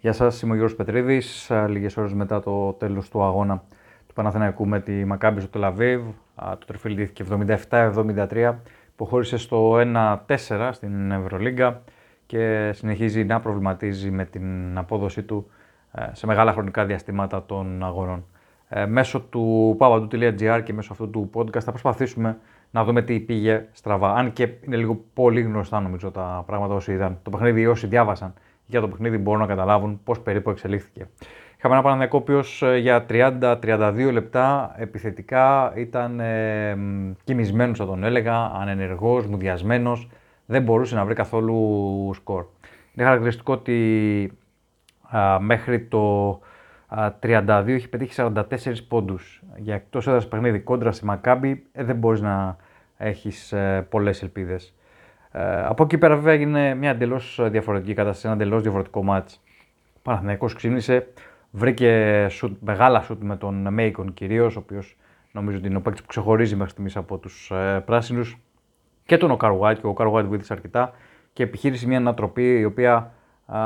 Γεια σας, είμαι ο Γιώργος Πετρίδης. Λίγες ώρες μετά το τέλος του αγώνα του Παναθηναϊκού με τη Μακάμπη στο Τελαβίβ, το τριφύλι δίθηκε 77-73, υποχώρησε στο 1-4 στην Ευρωλίγκα και συνεχίζει να προβληματίζει με την απόδοσή του σε μεγάλα χρονικά διαστήματα των αγώνων. Ε, μέσω του pavadou.gr και μέσω αυτού του podcast θα προσπαθήσουμε να δούμε τι πήγε στραβά. Αν και είναι λίγο πολύ γνωστά νομίζω τα πράγματα όσοι είδαν το παιχνίδι ή όσοι διάβασαν για το παιχνίδι μπορούν να καταλάβουν πώς περίπου εξελίχθηκε. Είχαμε ένα Παναθηναϊκό ο οποίος ε, για 30-32 λεπτά επιθετικά ήταν ε, κοιμισμένος, θα τον έλεγα, ανενεργός, μουδιασμένος, δεν μπορούσε να βρει καθόλου σκορ. Είναι χαρακτηριστικό ότι α, μέχρι το 32 έχει πετύχει 44 πόντους. Για εκτός έδρας παιχνίδι κόντρα στη Μακάμπη ε, δεν μπορείς να έχεις ε, πολλές ελπίδες. Ε, από εκεί πέρα βέβαια έγινε μια εντελώς διαφορετική κατάσταση, ένα εντελώς διαφορετικό ματς. Ο Παναθηναϊκός ξύπνησε, βρήκε σουτ, μεγάλα σουτ με τον Μέικον κυρίως, ο οποίος νομίζω ότι είναι ο παίκτης που ξεχωρίζει μέχρι στιγμής από τους ε, πράσινους. Και τον Οκάρο White, και ο Οκάρο White βοήθησε αρκετά και επιχείρησε μια ανατροπή η οποία α,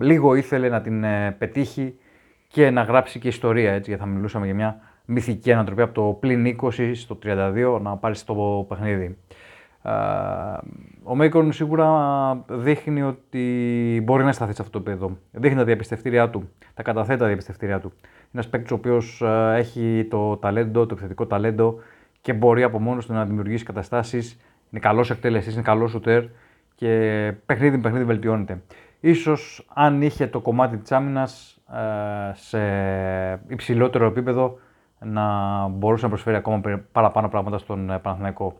λίγο ήθελε να την ε, πετύχει και να γράψει και ιστορία. Έτσι, γιατί θα μιλούσαμε για μια μυθική ανατροπή από το πλην 20 στο 32 να πάρει το παιχνίδι. Ο Μέικον σίγουρα δείχνει ότι μπορεί να σταθεί σε αυτό το επίπεδο. Δείχνει τα διαπιστευτήριά του, τα καταθέτει τα διαπιστευτήριά του. Είναι ένας παίκτης ο οποίος έχει το ταλέντο, το επιθετικό ταλέντο και μπορεί από μόνος του να δημιουργήσει καταστάσεις. Είναι καλός εκτέλεσης, είναι καλός σουτέρ και παιχνίδι με παιχνίδι βελτιώνεται. Ίσως αν είχε το κομμάτι της άμυνας ε, σε υψηλότερο επίπεδο να μπορούσε να προσφέρει ακόμα παραπάνω πράγματα στον ε, Παναθηναϊκό.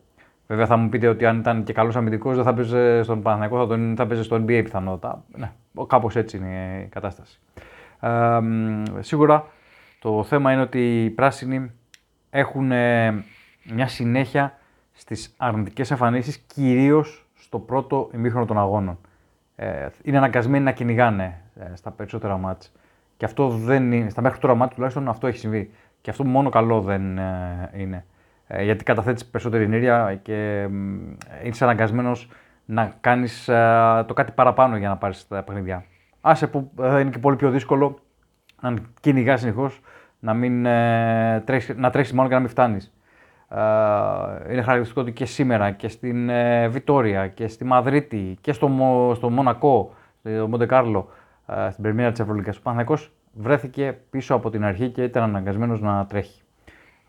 Βέβαια θα μου πείτε ότι αν ήταν και καλός αμυντικός δεν θα παίζει στον Παναθηναϊκό, θα, τον, θα παίζει στο NBA πιθανότατα. Ναι, κάπως έτσι είναι η κατάσταση. Ε, σίγουρα το θέμα είναι ότι οι πράσινοι έχουν μια συνέχεια στις αρνητικές εμφανίσεις, κυρίως στο πρώτο ημίχρονο των αγώνων. είναι αναγκασμένοι να κυνηγάνε στα περισσότερα μάτς. Και αυτό δεν είναι, στα μέχρι τώρα μάτια τουλάχιστον αυτό έχει συμβεί. Και αυτό μόνο καλό δεν ε, είναι. Ε, γιατί καταθέτεις περισσότερη ενέργεια και ε, είσαι αναγκασμένος να κάνεις ε, το κάτι παραπάνω για να πάρεις τα παιχνίδια. Άσε που είναι και πολύ πιο δύσκολο αν κυνηγάς συνεχώς να, μην, τρέχεις, να τρέχεις μόνο και να μην φτάνεις. είναι χαρακτηριστικό ότι και σήμερα και στην Βιτόρια και στη Μαδρίτη και στο, στο Μονακό, στο Μοντεκάρλο, στην Περμίρα της Ευρωλίγα. Ο Παναθυνακό βρέθηκε πίσω από την αρχή και ήταν αναγκασμένος να τρέχει.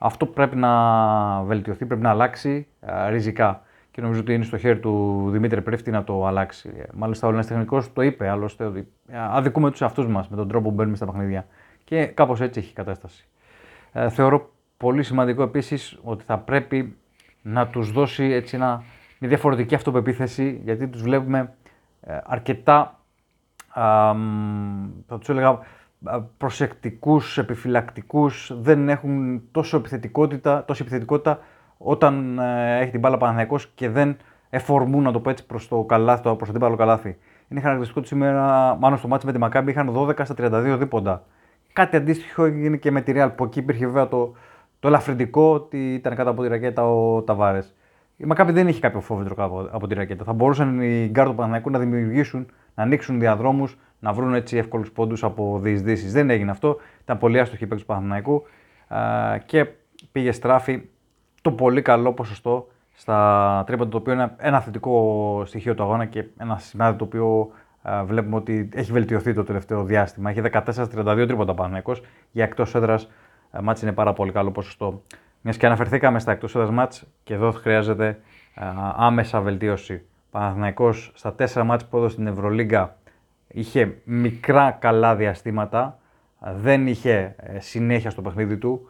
Αυτό πρέπει να βελτιωθεί, πρέπει να αλλάξει ριζικά. Και νομίζω ότι είναι στο χέρι του Δημήτρη Πρέφτη να το αλλάξει. Μάλιστα, ο Έλληνας τεχνικός το είπε άλλωστε ότι αδικούμε τους εαυτού μας με τον τρόπο που μπαίνουμε στα παιχνίδια. Και κάπως έτσι έχει η κατάσταση. Ε, θεωρώ πολύ σημαντικό επίσης ότι θα πρέπει να τους δώσει έτσι ένα, μια διαφορετική αυτοπεποίθηση γιατί τους βλέπουμε ε, αρκετά θα τους έλεγα προσεκτικούς, επιφυλακτικούς, δεν έχουν τόσο επιθετικότητα, τόση επιθετικότητα όταν ε, έχει την μπάλα Παναθηναϊκός και δεν εφορμούν, να το πω έτσι, προς το καλάθι, προς το αντίπαλο καλάθι. Είναι χαρακτηριστικό ότι σήμερα, μάλλον στο μάτι με τη Μακάμπη, είχαν 12 στα 32 δίποντα. Κάτι αντίστοιχο έγινε και με τη Real, που εκεί υπήρχε βέβαια το, το ελαφρυντικό ότι ήταν κάτω από τη ρακέτα ο Ταβάρες. Η Μακάμπι δεν είχε κάποιο φόβητρο κάτω από τη ρακέτα. Θα μπορούσαν οι γκαρντ του Παναθηναϊκού να δημιουργήσουν, να ανοίξουν διαδρόμους, να βρουν έτσι εύκολους πόντους από διεισδύσεις. Δεν έγινε αυτό. Ήταν πολύ άστοχη η του Παναθηναϊκού και πήγε στράφη το πολύ καλό ποσοστό στα τρίποντα, το οποίο είναι ένα θετικό στοιχείο του αγώνα και ένα σημάδι το οποίο βλέπουμε ότι έχει βελτιωθεί το τελευταίο διάστημα. Έχει 14-32 τρίποντα Παναθηναϊκός. Για εκτός έδρας μάτς είναι πάρα πολύ καλό ποσοστό. Μιας και αναφερθήκαμε στα εκτός έδρας μάτς και εδώ χρειάζεται άμεσα βελτίωση. Παναθηναϊκός στα 4 μάτς που έδωσε στην Ευρωλίγκα είχε μικρά καλά διαστήματα, δεν είχε ε, συνέχεια στο παιχνίδι του,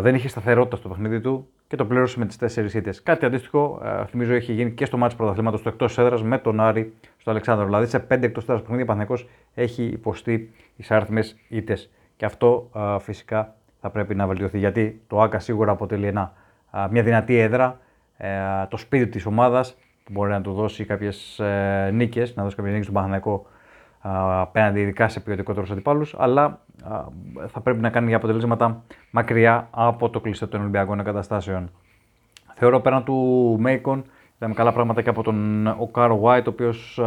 δεν είχε σταθερότητα στο παιχνίδι του και το πλήρωσε με τις τέσσερις ήττες. Κάτι αντίστοιχο, θυμίζω, είχε γίνει και στο μάτι πρωταθλήματος του εκτός έδρας με τον Άρη στο Αλεξάνδρο. Δηλαδή σε πέντε εκτός έδρας παιχνίδια Παναγενικό έχει υποστεί εισάρθμε ήττες. Και αυτό φυσικά θα πρέπει να βελτιωθεί γιατί το ΑΚΑ σίγουρα αποτελεί ένα, μια δυνατή έδρα, ε, το σπίτι της ομάδας που μπορεί να του δώσει κάποιες νίκες, να δώσει κάποιες νίκες στον Παναγενικό απέναντι ειδικά σε ποιοτικότερους αντιπάλους, αλλά θα πρέπει να κάνει αποτελέσματα μακριά από το κλειστό των Ολυμπιακών εγκαταστάσεων. Θεωρώ πέραν του Μέικον, είδαμε καλά πράγματα και από τον Οκάρο White, ο οποίος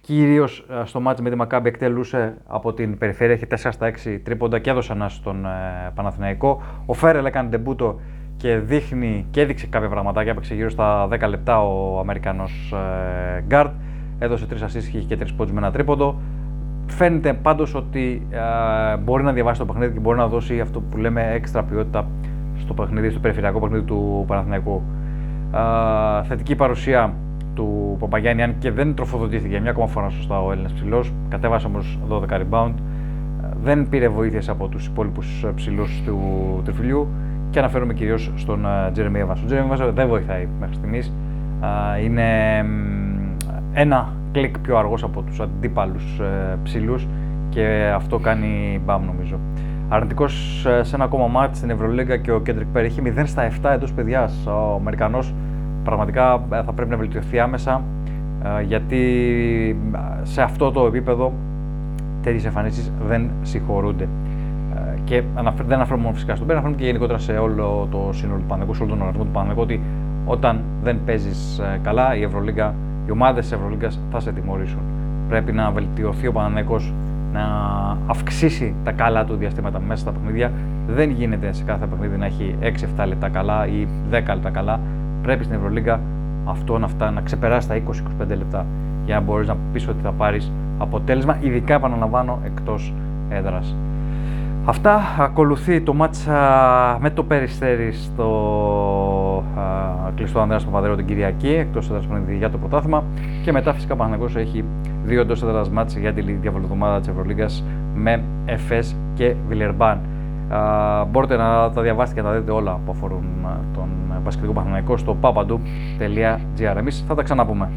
Κυρίως ε, στο ματς με τη Μακάμπι εκτελούσε από την περιφέρεια, έχει 4 στα 6 τρίποντα και έδωσε ένα στον ε, Παναθηναϊκό. Ο Φέρελ έκανε ντεμπούτο και δείχνει και έδειξε κάποια πραγματάκια. Έπαιξε γύρω στα 10 λεπτά ο Αμερικανός ε, γκαρντ. Έδωσε 3 assists και είχε και 3 πόντους με ένα τρίποντο. Φαίνεται πάντως ότι ε, μπορεί να διαβάσει το παιχνίδι και μπορεί να δώσει αυτό που λέμε έξτρα ποιότητα στο παιχνίδι, στο περιφερειακό παιχνίδι του Παναθηναϊκού. Ε, θετική παρουσία του Παπαγιάννη, αν και δεν τροφοδοτήθηκε μια ακόμα φορά σωστά ο Έλληνας ψηλός. Κατέβασε όμως 12 rebound. Δεν πήρε βοήθειες από τους υπόλοιπους ψηλούς του τριφυλλιού και αναφέρομαι κυρίως στον Τζέρεμι Evans. Ο Τζέρεμι Evans δεν βοηθάει μέχρι στιγμής. Είναι ένα κλικ πιο αργός από τους αντίπαλους ε, ψηλούς και αυτό κάνει μπαμ νομίζω. Αρνητικός ε, σε ένα ακόμα ματς στην Ευρωλίγκα και ο Κέντρικ Πέρι είχε 0 στα 7 εντός πεδιάς. Ο Αμερικανός πραγματικά ε, θα πρέπει να βελτιωθεί άμεσα γιατί σε αυτό το επίπεδο τέτοιες εμφανίσεις δεν συγχωρούνται. Και δεν αναφέρομαι μόνο φυσικά στον Πέρ, αναφέρομαι και γενικότερα σε όλο το σύνολο του Παναγικού, σε όλο τον οργανισμό του Παναγικού, ότι όταν δεν παίζεις καλά, η Ευρωλίγκα, οι ομάδες της Ευρωλίγκας θα σε τιμωρήσουν. Πρέπει να βελτιωθεί ο Παναγικός να αυξήσει τα καλά του διαστήματα μέσα στα παιχνίδια. Δεν γίνεται σε κάθε παιχνίδι να έχει 6-7 λεπτά καλά ή 10 λεπτά καλά. Πρέπει στην Ευρωλίγκα αυτό να φτάνει, να ξεπεράσει τα 20-25 λεπτά για να μπορείς να πεις ότι θα πάρεις αποτέλεσμα, ειδικά επαναλαμβάνω εκτός έδρας. Αυτά ακολουθεί το μάτσα με το Περιστέρι στο α, κλειστό Ανδρέας Παπαδρέου την Κυριακή, εκτός έδρας παιχνίδι για το πρωτάθλημα και μετά φυσικά Παναγός έχει δύο εντός έδρας μάτς για τη διαβολοδομάδα της Ευρωλίγκας με ΕΦΕΣ και Βιλερμπάν. μπορείτε να τα διαβάσετε και να δείτε όλα που αφορούν τον Πασχετικό Παναγικό στο papadou.gr. Εμείς θα τα ξαναπούμε.